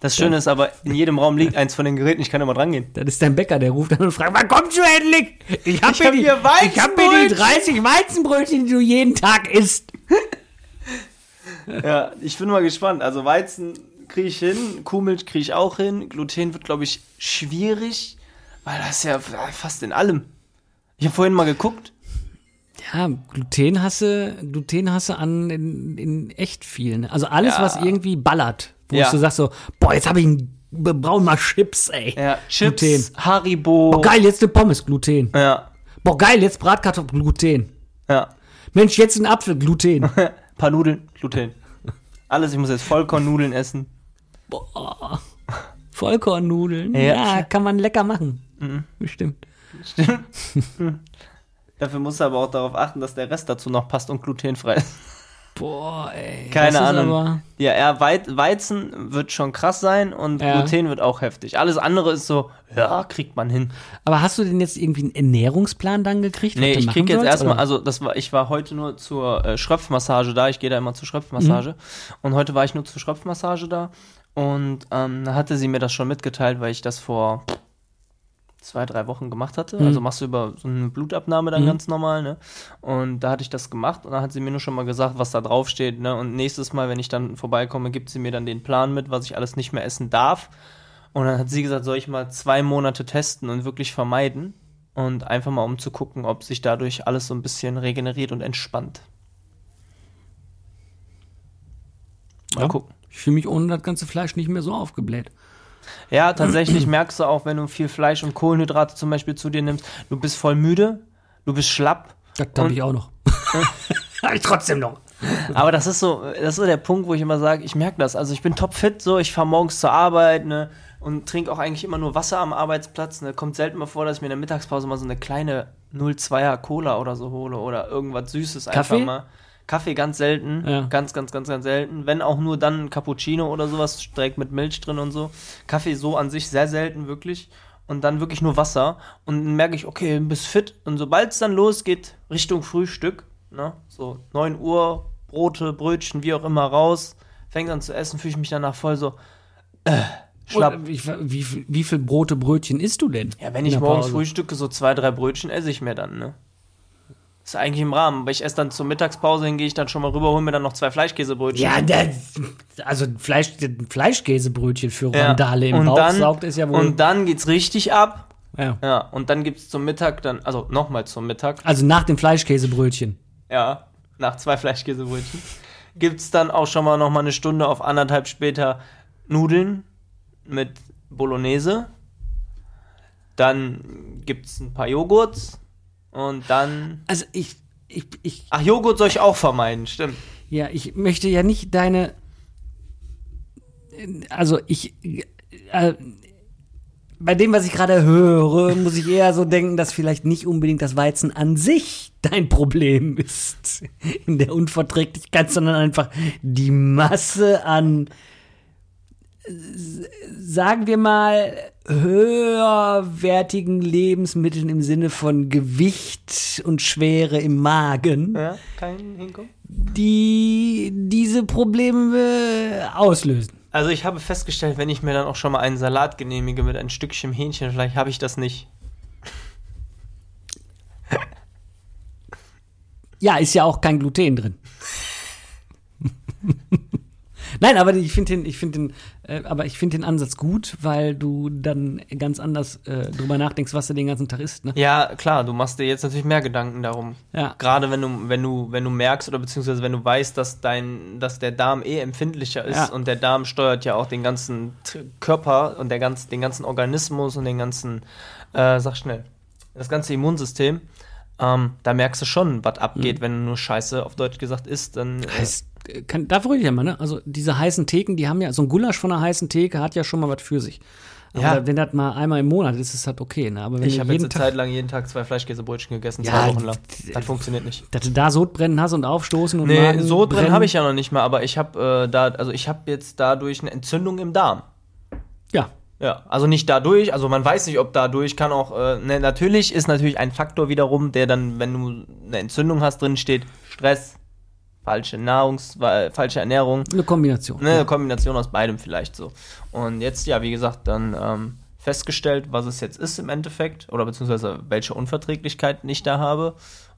A: Das Schöne ist aber, in jedem Raum liegt eins von den Geräten, ich kann immer dran gehen.
B: Das ist dein Bäcker, der ruft an und fragt, wann kommst du endlich? Ich hab,
A: Ich
B: mir,
A: hab
B: die,
A: hier
B: hab die
A: Weizenbrötchen."
B: 30 Weizenbrötchen, die du jeden Tag isst.
A: Ja, ich bin mal gespannt. Also Weizen kriege ich hin, Kuhmilch kriege ich auch hin, Gluten wird, glaube ich, schwierig, weil das ist ja fast in allem. Ich habe vorhin mal geguckt.
B: Ja, Gluten hasse, Gluten hasse an in, in echt viel. Ne? Also alles,
A: Ja.
B: was irgendwie ballert. Wo
A: Ja.
B: du sagst so, boah, jetzt habe ich einen, wir brauchen mal Chips, ey.
A: Ja, Chips,
B: Gluten.
A: Haribo.
B: Boah, geil, jetzt eine Pommes, Gluten.
A: Ja,
B: Boah, geil, jetzt Bratkartoffeln, Gluten.
A: ja.
B: Mensch, jetzt ein Apfel, Gluten.
A: paar Nudeln, Gluten. Alles, ich muss jetzt Vollkornnudeln essen.
B: Boah. Vollkornnudeln.
A: Ja.
B: Ja, kann man lecker machen. Bestimmt.
A: Dafür musst du aber auch darauf achten, dass der Rest dazu noch passt und glutenfrei ist.
B: Boah, ey.
A: Keine Ahnung.
B: Aber,
A: Ja, ja Wei- Weizen wird schon krass sein und
B: Ja.
A: Gluten wird auch heftig. Alles andere ist so, ja, kriegt man hin.
B: aber hast du denn jetzt irgendwie einen Ernährungsplan dann gekriegt?
A: Nee, ich krieg jetzt
B: sollst,
A: erstmal,
B: oder?
A: also das war, ich war heute nur zur äh, Schröpfmassage da, ich gehe da immer zur Schröpfmassage
B: Mhm.
A: und heute war ich nur zur Schröpfmassage da und ähm, hatte sie mir das schon mitgeteilt, weil ich das vor zwei, drei Wochen gemacht hatte.
B: Mhm.
A: Also machst du über so eine Blutabnahme dann ganz normal, ne? Und da hatte ich das gemacht und dann hat sie mir nur schon mal gesagt, was da drauf steht, ne? Und nächstes Mal, wenn ich dann vorbeikomme, gibt sie mir dann den Plan mit, was ich alles nicht mehr essen darf. Und dann hat sie gesagt, soll ich mal zwei Monate testen und wirklich vermeiden. Und einfach mal um zu gucken, ob sich dadurch alles so ein bisschen regeneriert und entspannt. Mal
B: Ja.
A: gucken.
B: Ich fühle mich ohne das ganze Fleisch nicht mehr so aufgebläht.
A: Ja, tatsächlich merkst du auch, wenn du viel Fleisch und Kohlenhydrate zum Beispiel zu dir nimmst, du bist voll müde, du bist schlapp.
B: Das habe ich auch noch. habe ich trotzdem noch.
A: Aber das ist so, das ist so der Punkt, wo ich immer sage, ich merke das. Also ich bin topfit, so, ich fahre morgens zur Arbeit, ne, und trinke auch eigentlich immer nur Wasser am Arbeitsplatz. Ne. Kommt selten mal vor, dass ich mir in der Mittagspause mal so eine kleine 02er Cola oder so hole oder irgendwas Süßes einfach
B: Kaffee?
A: mal. Kaffee ganz selten,
B: Ja.
A: ganz, ganz, ganz, ganz selten. Wenn auch nur dann ein Cappuccino oder sowas, direkt mit Milch drin und so. Kaffee so an sich sehr selten, wirklich. Und dann wirklich nur Wasser. Und dann merke ich, okay, bist fit. Und sobald es dann losgeht, Richtung Frühstück, ne, so 9 Uhr, Brote, Brötchen, wie auch immer, raus, fängt an zu essen, fühle ich mich danach voll so, äh, schlapp.
B: Wie, wie, viel- wie viel Brote, Brötchen isst du denn?
A: Ja, wenn ich morgens
B: Pause?
A: frühstücke, so zwei, drei Brötchen esse ich mir dann, ne. Ist eigentlich im Rahmen, aber ich esse dann zur Mittagspause, hin gehe ich dann schon mal rüber, hole mir dann noch zwei Fleischkäsebrötchen.
B: Ja, das, also Fleisch, Fleischkäsebrötchen für
A: Ja,
B: Randale im
A: und
B: Bauch
A: dann,
B: saugt ist ja wohl.
A: Und dann geht's richtig ab.
B: ja.
A: Ja, und dann gibt's zum Mittag dann, also nochmal zum Mittag,
B: Also nach dem Fleischkäsebrötchen.
A: ja, nach zwei Fleischkäsebrötchen, gibt's dann auch schon mal nochmal eine Stunde auf anderthalb später Nudeln mit Bolognese. Dann gibt's ein paar Joghurts und dann.
B: Also ich, ich, ich,
A: Ach, Joghurt soll ich auch vermeiden, stimmt.
B: ja, ich möchte ja nicht deine, also ich, äh, bei dem, was ich gerade höre, muss ich eher so denken, dass vielleicht nicht unbedingt das Weizen an sich dein Problem ist in der Unverträglichkeit, sondern einfach die Masse an, sagen wir mal, höherwertigen Lebensmitteln im Sinne von Gewicht und Schwere im Magen,
A: Ja,
B: die diese Probleme auslösen.
A: Also ich habe festgestellt, wenn ich mir dann auch schon mal einen Salat genehmige mit ein Stückchen Hähnchen, vielleicht habe ich das nicht.
B: Ja, ist ja auch kein Gluten drin. Nein, aber ich finde den, ich finde den, äh, aber ich finde den Ansatz gut, weil du dann ganz anders äh, drüber nachdenkst, was du den ganzen Tag isst. Ne?
A: Ja, klar, du machst dir jetzt natürlich mehr Gedanken darum.
B: Ja.
A: Gerade wenn du, wenn du, wenn du merkst oder beziehungsweise wenn du weißt, dass dein, dass der Darm eh empfindlicher ist
B: Ja.
A: und der Darm steuert ja auch den ganzen Körper und der ganz, den ganzen Organismus und den ganzen, äh, sag schnell, das ganze Immunsystem. Ähm, da merkst du schon, was abgeht, wenn du nur Scheiße auf Deutsch gesagt isst, dann. Äh,
B: Heißt, kann, dafür rede ich ja mal, ne? Also diese heißen Theken, die haben ja, so ein Gulasch von einer heißen Theke hat ja schon mal was für sich. Aber
A: Ja.
B: wenn das mal einmal im Monat ist, ist das halt okay, ne? Aber wenn
A: ich habe jetzt eine
B: Tag,
A: Zeit lang jeden Tag zwei Fleischkäsebrötchen gegessen,
B: Ja,
A: zwei Wochen lang. Das funktioniert nicht.
B: dass du da Sodbrennen hast und aufstoßen und
A: Nee,
B: Magen
A: so drin
B: brennen.
A: habe ich ja noch nicht mal, aber ich habe äh, da, also ich habe jetzt dadurch eine Entzündung im Darm.
B: Ja,
A: Ja, also nicht dadurch, also man weiß nicht, ob dadurch kann auch, äh, ne, natürlich ist natürlich ein Faktor wiederum, der dann, wenn du eine Entzündung hast, drin steht, Stress, falsche Nahrungs, äh, falsche Ernährung,
B: eine Kombination.
A: ne, eine Kombination aus beidem vielleicht so. Und jetzt, ja, wie gesagt, dann ähm, festgestellt, was es jetzt ist im Endeffekt, oder beziehungsweise welche Unverträglichkeiten ich da habe.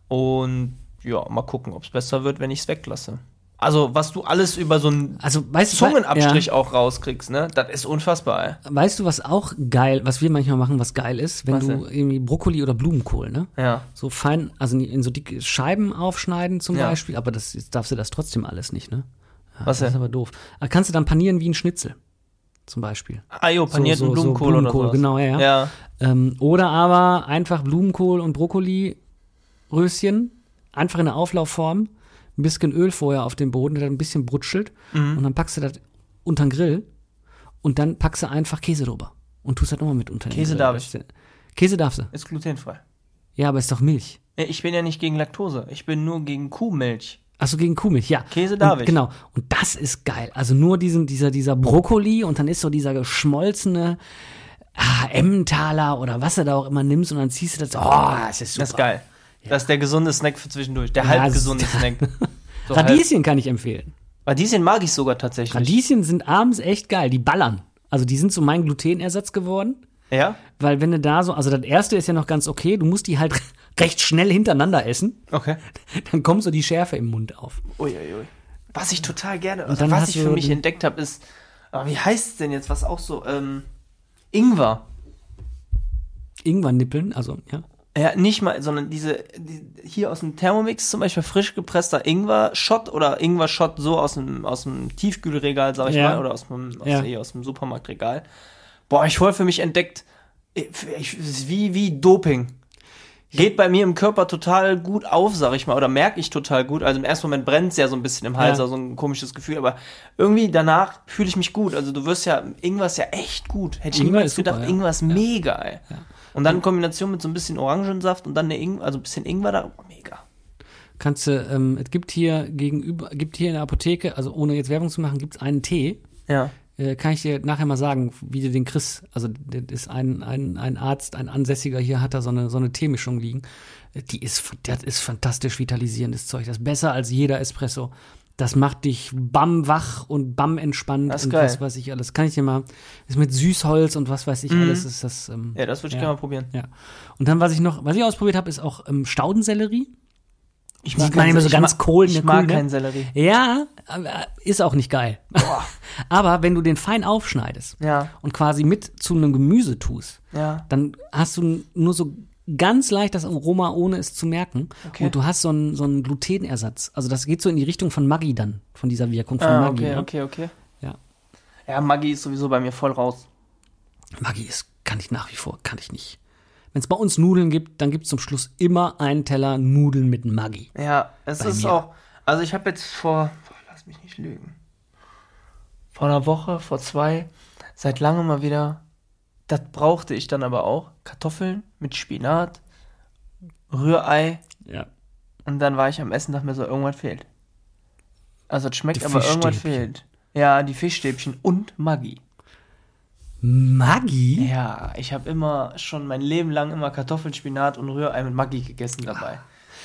A: Und ja, mal gucken, ob es besser wird, wenn ich es weglasse. Also, was du alles über so einen
B: Also, weißt
A: Zungenabstrich
B: ja.
A: auch rauskriegst, ne? Das ist unfassbar, ey.
B: Weißt du, was auch geil, was wir manchmal machen, was geil ist, wenn
A: Was
B: du
A: denn?
B: irgendwie Brokkoli oder Blumenkohl, ne?
A: Ja.
B: So fein, also in so dicke Scheiben aufschneiden zum
A: Ja.
B: Beispiel, aber das jetzt darfst du das trotzdem alles nicht, ne? Ja,
A: Was
B: das ist aber doof. Aber kannst du dann panieren wie ein Schnitzel, zum Beispiel.
A: Ah, jo, panierten
B: so- so
A: Blumenkohl,
B: Blumenkohl,
A: oder so.
B: genau, ja, ja. Ähm, oder aber einfach Blumenkohl und Brokkoli-Röschen, einfach in der Auflaufform, ein bisschen Öl vorher auf den Boden, der dann ein bisschen brutschelt
A: Mhm.
B: und dann packst du das unter den Grill und dann packst du einfach Käse drüber und tust das nochmal mit unter den
A: Käse
B: Grill.
A: darf
B: ist- Käse darfst du.
A: Ist glutenfrei.
B: Ja, aber ist doch Milch.
A: Ich bin ja nicht gegen Laktose. Ich bin nur gegen Kuhmilch.
B: Achso, gegen Kuhmilch, ja.
A: Käse darf
B: und,
A: ich.
B: Genau. Und das ist geil. Also nur diesen, dieser, dieser Brokkoli und dann ist so dieser geschmolzene ah, Emmentaler oder was du da auch immer nimmst und dann ziehst du das. Oh, das ist super.
A: Das ist geil. Das ist der gesunde Snack für zwischendurch. Der
B: Ja,
A: halbgesunde
B: das-
A: Snack. So halb-
B: Radieschen kann ich empfehlen.
A: Radieschen mag ich sogar tatsächlich.
B: Radieschen sind abends echt geil. Die ballern. Also die sind so mein Glutenersatz geworden.
A: Ja?
B: Weil wenn du da so, also das erste ist ja noch ganz okay, du musst die halt recht schnell hintereinander essen,
A: Okay.
B: dann kommt so die Schärfe im Mund auf.
A: Uiuiui. Was ich total gerne,
B: Und
A: also was ich für mich entdeckt habe, ist, aber wie heißt es denn jetzt, was auch so, ähm, Ingwer.
B: Ingwer nippeln, also ja.
A: Ja, nicht mal, sondern diese, die, hier aus dem Thermomix zum Beispiel frisch gepresster Ingwer-Shot oder Ingwer-Shot so aus dem, aus dem Tiefkühlregal, sag ich
B: Ja.
A: mal, oder aus dem, aus,
B: Ja.
A: hier aus dem Supermarktregal. Boah, ich voll für mich entdeckt, ich, ich, wie, wie Doping. Geht bei mir im Körper total gut auf, sag ich mal, oder merke ich total gut. Also im ersten Moment brennt es ja so ein bisschen im Hals,
B: Ja.
A: also so ein komisches Gefühl, aber irgendwie danach fühle ich mich gut. Also du wirst ja, Ingwer ist ja echt gut. Hätte ich
B: Ingwer
A: niemals
B: super,
A: gedacht,
B: ja.
A: Ingwer ist mega, ey. Und dann in Kombination mit so ein bisschen Orangensaft und dann eine Ingwer, also ein bisschen Ingwer da, oh, mega.
B: Kannst du, ähm, es gibt hier gegenüber, gibt hier in der Apotheke, also ohne jetzt Werbung zu machen, gibt's einen Tee.
A: Ja.
B: Äh, kann ich dir nachher mal sagen, wie du den kriegst. Also das ist ein, ein, ein Arzt, ein Ansässiger hier hat da so eine, so eine Teemischung liegen. Äh, Die ist, das ist fantastisch vitalisierendes Zeug. Das ist besser als jeder Espresso. Das macht dich bam wach und bam entspannt
A: Das ist
B: und
A: geil.
B: was weiß ich alles. Kann ich dir mal, ist mit Süßholz und was weiß ich alles, ist das. Ähm,
A: Mhm. Ja, das würde ich
B: Ja.
A: gerne mal probieren.
B: ja. Und dann, was ich noch, was ich ausprobiert habe, ist auch ähm, Staudensellerie.
A: Ich
B: Sieht man immer so
A: ich
B: ganz
A: mag,
B: Kohlen,
A: Ich
B: der
A: mag
B: Grüne.
A: keinen Sellerie.
B: Ja, ist auch nicht geil. aber wenn du den fein aufschneidest
A: Ja,
B: und quasi mit zu einem Gemüse tust,
A: ja.
B: dann hast du nur so ganz leicht das Aroma, ohne es zu merken.
A: Okay.
B: Und du hast so einen, so einen Glutenersatz. Also das geht so in die Richtung von Maggi dann, von dieser Wirkung von
A: Ah,
B: Maggi.
A: okay,
B: ne?
A: okay, okay.
B: Ja.
A: Ja, Maggi ist sowieso bei mir voll raus.
B: Maggi ist, kann ich nach wie vor, kann ich nicht. Wenn es bei uns Nudeln gibt, dann gibt es zum Schluss immer einen Teller Nudeln mit Maggi.
A: Ja, es ist
B: mir.
A: auch. Also ich habe jetzt vor, lass mich nicht lügen, vor einer Woche, vor zwei, seit langem mal wieder. Das brauchte ich dann aber auch. Kartoffeln mit Spinat, Rührei
B: Ja.
A: und dann war ich am Essen, dachte mir so, irgendwas fehlt. Also es schmeckt,
B: Die
A: aber irgendwas fehlt. Ja, die Fischstäbchen und Maggi.
B: Maggi?
A: Ja, ich habe immer schon mein Leben lang immer Kartoffeln, Spinat und Rührei mit Maggi gegessen dabei.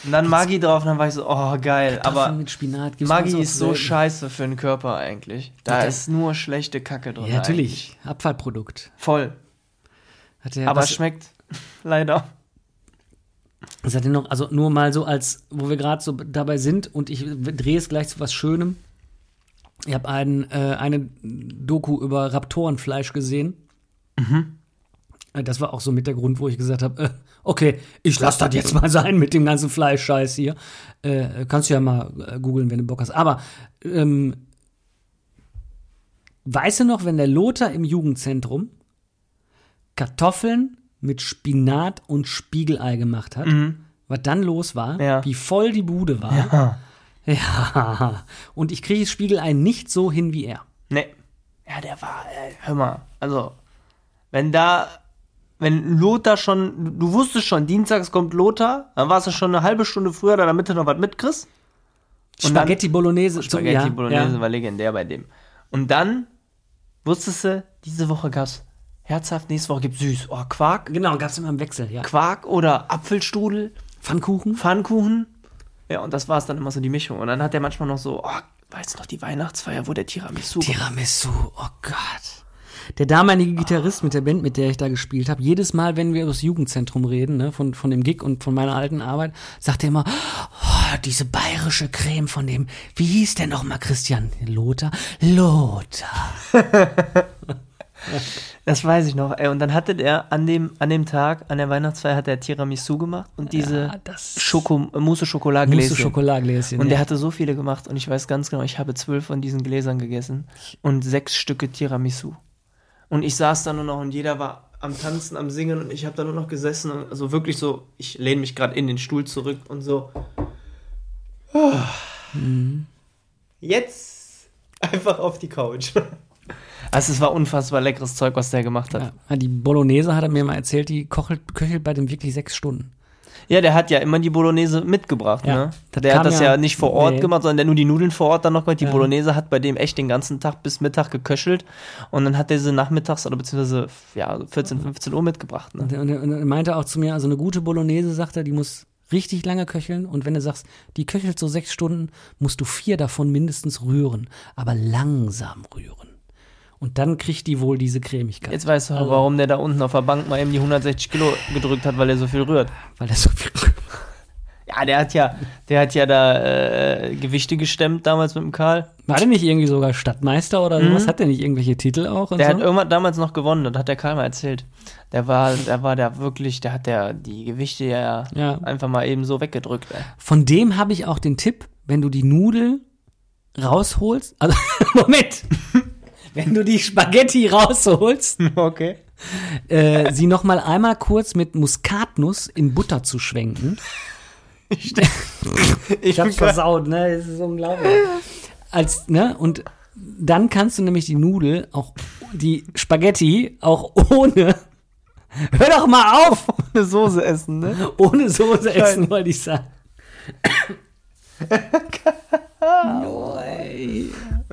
A: Und dann Maggi drauf und dann war ich so, oh geil,
B: Kartoffeln
A: aber
B: mit Spinat. gibt's
A: Maggi ist so scheiße für den Körper eigentlich. Da
B: Ja,
A: ist nur schlechte Kacke drin.
B: Ja, natürlich.
A: eigentlich.
B: Abfallprodukt.
A: Voll. Aber
B: was,
A: es schmeckt leider.
B: was hat denn noch, also nur mal so als, wo wir gerade so dabei sind und ich drehe es gleich zu was Schönem. Ich habe ein, äh, eine Doku über Raptorenfleisch gesehen. Äh, Das war auch so mit der Grund, wo ich gesagt habe, äh, okay, ich lasse das jetzt mal sein mit dem ganzen Fleischscheiß hier. Äh, kannst du ja mal äh, googeln, wenn du Bock hast. Aber ähm, weißt du noch, wenn der Lothar im Jugendzentrum Kartoffeln mit Spinat und Spiegelei gemacht hat, was dann los war,
A: Ja.
B: wie voll die Bude war.
A: Ja.
B: Ja. Und ich kriege das Spiegelei nicht so hin wie er.
A: Nee. Ja, der war, hör mal, also, wenn da, wenn Lothar schon, du wusstest schon, dienstags kommt Lothar, dann warst du schon eine halbe Stunde früher da, damit du noch was mitkriegst. Und dann-
B: Spaghetti Bolognese. zum-
A: Spaghetti
B: ja,
A: Bolognese
B: ja.
A: war legendär bei dem. Und dann wusstest du, diese Woche gab's herzhaft, nächste Woche gibt's süß. Oh, Quark,
B: Genau, gab es immer im Wechsel, ja.
A: Quark oder Apfelstrudel,
B: Pfannkuchen?
A: Pfannkuchen. Ja, und das war es dann immer so die Mischung. Und dann hat der manchmal noch so, oh, weißt du noch, die Weihnachtsfeier, wo der Tiramisu
B: Tiramisu, oh Gott. Der damalige Gitarrist mit der Band, mit der ich da gespielt habe, jedes Mal, wenn wir über das Jugendzentrum reden, ne, von, von dem Gig und von meiner alten Arbeit, sagt er immer, oh, diese bayerische Creme von dem, wie hieß der nochmal, Christian? Lothar? Lothar.
A: Das weiß ich noch. Ey, und dann hatte der an dem, an dem Tag, an der Weihnachtsfeier, hat er Tiramisu gemacht und diese
B: Ja,
A: Schoko, äh, Mousse Schokoladegläschen.
B: Mousse Schokoladegläschen.
A: Und der
B: ja.
A: hatte so viele gemacht und ich weiß ganz genau, ich habe zwölf von diesen Gläsern gegessen und sechs Stücke Tiramisu. Und ich saß da nur noch und jeder war am Tanzen, am Singen und ich habe da nur noch gesessen und also wirklich so, ich lehne mich gerade in den Stuhl zurück und so. Jetzt einfach auf die Couch. Also es war unfassbar leckeres Zeug, was der gemacht hat.
B: Ja, die Bolognese hat er mir mal erzählt, die kochelt, köchelt bei dem wirklich sechs Stunden.
A: Ja, der hat ja immer die Bolognese mitgebracht,
B: Ja,
A: ne? Der hat das
B: ja-
A: ja, nicht vor Ort
B: nee.
A: gemacht, sondern der nur die Nudeln vor Ort dann noch gemacht. Die
B: Ja.
A: Bolognese hat bei dem echt den ganzen Tag bis Mittag geköchelt und dann hat der sie nachmittags oder beziehungsweise ja, 14, 15 Uhr mitgebracht. Ne?
B: Und, er- und, er- und er meinte auch zu mir, also eine gute Bolognese, sagt er, die muss richtig lange köcheln. Und wenn du sagst, die köchelt so sechs Stunden, musst du vier davon mindestens rühren. Aber langsam rühren. Und dann kriegt die wohl diese Cremigkeit.
A: Jetzt weißt
B: Also
A: du, warum der da unten auf der Bank mal eben die 160 Kilo gedrückt hat, weil er so viel rührt.
B: Weil das so viel
A: Ja, der hat ja, der hat ja da äh, Gewichte gestemmt damals mit dem Karl.
B: War der nicht irgendwie sogar Stadtmeister oder sowas? Hat der nicht irgendwelche Titel auch? Und
A: Der
B: so?
A: hat irgendwann damals noch gewonnen, das hat der Karl mal erzählt. Der war, der war da wirklich, der hat der die Gewichte ja,
B: Ja.
A: einfach mal eben so weggedrückt. Ey.
B: Von dem habe ich auch den Tipp, wenn du die Nudel rausholst. Also, Moment! Wenn du die Spaghetti rausholst,
A: Okay.
B: äh, sie noch mal einmal kurz mit Muskatnuss in Butter zu schwenken.
A: Ich
B: Ich hab's versaut, ne? Das ist unglaublich. Als, ne? Und dann kannst du nämlich die Nudel, auch die Spaghetti, auch ohne. Hör doch mal auf!
A: eine Soße essen, ne?
B: Ohne Soße essen, wollte ich sagen.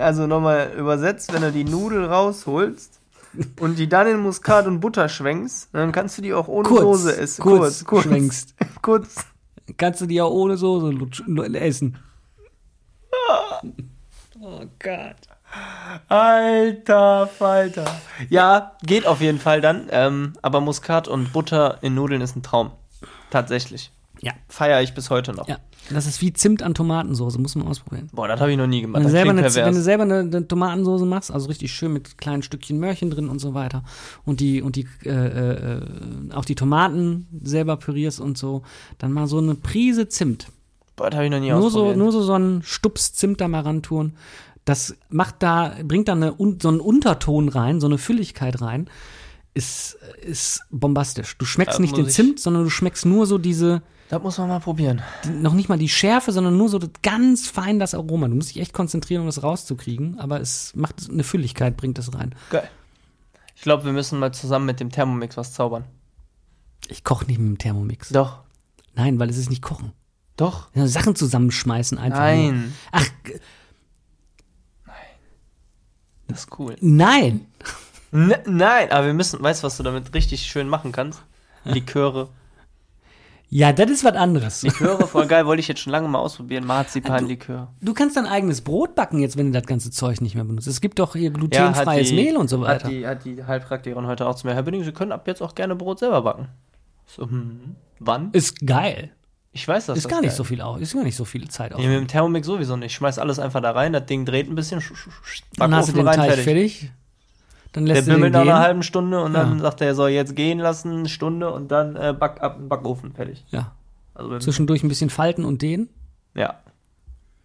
A: Also nochmal übersetzt, wenn du die Nudel rausholst und die dann in Muskat und Butter schwenkst, dann kannst du die auch ohne
B: Kurz,
A: Soße essen.
B: kurz schwenkst.
A: kurz.
B: Kannst du die auch ohne Soße essen. Oh Gott.
A: Alter Falter. Ja, geht auf jeden Fall dann. Ähm, aber Muskat und Butter in Nudeln ist ein Traum. Tatsächlich.
B: Ja.
A: Feiere ich bis heute noch.
B: Ja. Das ist wie Zimt an Tomatensoße, muss man ausprobieren.
A: Boah, das habe ich noch nie gemacht.
B: Wenn du, selber eine, wenn du selber eine, eine Tomatensauce machst, also richtig schön mit kleinen Stückchen Möhrchen drin und so weiter, und die, und die, äh, äh, auch die Tomaten selber pürierst und so, dann mal so eine Prise Zimt.
A: Boah, das habe ich noch nie
B: Nur so,
A: ausprobiert.
B: nur so, so einen Stups Zimt da mal rantun. Das macht da, bringt da eine, so einen Unterton rein, so eine Fülligkeit rein. Ist, ist bombastisch. Du schmeckst
A: Ja,
B: nicht den Zimt, sondern du schmeckst nur so diese,
A: das muss man mal probieren.
B: die, noch nicht mal die Schärfe, sondern nur so das, ganz fein das Aroma. Du musst dich echt konzentrieren, um das rauszukriegen, aber es macht eine Fülligkeit, bringt es rein.
A: Geil. Ich glaube, wir müssen mal zusammen mit dem Thermomix was zaubern.
B: Ich koche nicht mit dem Thermomix.
A: Doch.
B: Nein, weil es ist nicht kochen.
A: Doch.
B: Ja, Sachen zusammenschmeißen einfach. Nur.
A: Nein.
B: Ach, g-
A: Das ist cool.
B: nein.
A: N nein, aber wir müssen, weißt du, was du damit richtig schön machen kannst? Liköre.
B: Ja, das ist was anderes.
A: Liköre, voll geil, wollte ich jetzt schon lange mal ausprobieren. Marzipanlikör.
B: Du kannst dein eigenes Brot backen jetzt, wenn du das ganze Zeug nicht mehr benutzt. Es gibt doch hier glutenfreies Mehl und so weiter.
A: Hat die, hat die Heilpraktikerin heute auch zu mir, Herr Bünding, Sie können ab jetzt auch gerne Brot selber backen. So, hm, wann?
B: Ist geil.
A: Ich weiß das.
B: Ist gar nicht so viel auch. Ist gar nicht so viel Zeit auch.
A: Nee, mit dem Thermomix sowieso nicht. Ich schmeiß alles einfach da rein, das Ding dreht ein bisschen, sch- sch- sch-
B: Dann hast du den
A: Backofen
B: Teig fertig. Dann
A: Der
B: lässt den
A: bimmelt nach einer halben Stunde und dann
B: Ja.
A: sagt er, er soll jetzt gehen lassen, eine Stunde und dann äh, back ab Backofen fertig.
B: Ja.
A: Also
B: Zwischendurch ein bisschen falten und dehnen.
A: ja.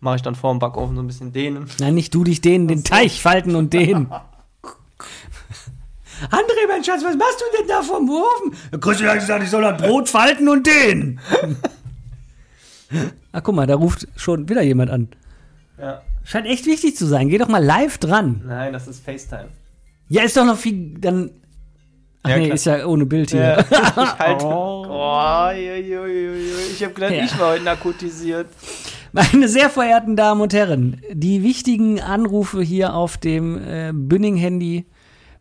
A: Mache ich dann vor dem Backofen so ein bisschen dehnen.
B: Nein, nicht du dich dehnen, den Teig falten und dehnen. André, mein Schatz, was machst du denn da vom Ofen? Christian hat gesagt, ich soll das Brot falten und dehnen. Ach, guck mal, da ruft schon wieder jemand an.
A: Ja.
B: Scheint echt wichtig zu sein. Geh doch mal live dran.
A: Nein, das ist FaceTime.
B: Ja, ist doch noch viel, dann... Ach
A: Ja,
B: nee,
A: klar.
B: ist ja ohne Bild hier.
A: Ja, ich halte. Oh. ui, ui, ui, ui. Ich habe gedacht,
B: Ja.
A: ich war heute narkotisiert.
B: Meine sehr verehrten Damen und Herren, die wichtigen Anrufe hier auf dem äh, Bünning-Handy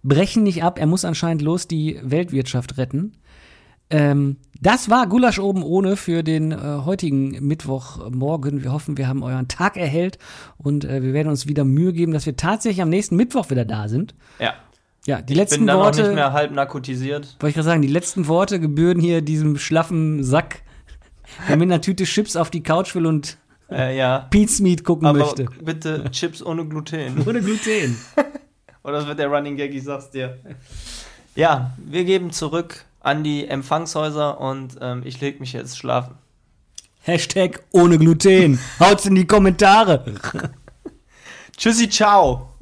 B: brechen nicht ab. Er muss anscheinend los die Weltwirtschaft retten. Ähm, das war Gulasch oben ohne für den äh, heutigen Mittwochmorgen. Wir hoffen, wir haben euren Tag erhellt und äh, wir werden uns wieder Mühe geben, dass wir tatsächlich am nächsten Mittwoch wieder da sind.
A: Ja.
B: Ja, die
A: Ich
B: letzten
A: bin dann auch
B: Worte.
A: nicht mehr halb narkotisiert.
B: Wollte ich gerade sagen, die letzten Worte gebühren hier diesem schlaffen Sack, der mit einer Tüte Chips auf die Couch will und
A: Äh, ja.
B: Pete's Meat gucken
A: Aber
B: möchte.
A: bitte Chips ohne Gluten.
B: Ohne Gluten.
A: Oder das wird der Running Gag, ich sag's dir. Ja, wir geben zurück an die Empfangshäuser und ähm, ich leg mich jetzt schlafen.
B: Hashtag ohne Gluten. Haut's in die Kommentare.
A: Tschüssi, ciao.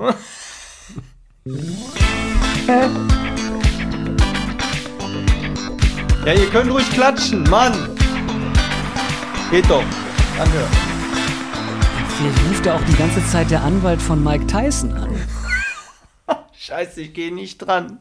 A: ja, ihr könnt ruhig klatschen, Mann. Geht doch. Danke.
B: Vielleicht ruft ja auch die ganze Zeit der Anwalt von Mike Tyson an.
A: Scheiße, ich gehe nicht dran.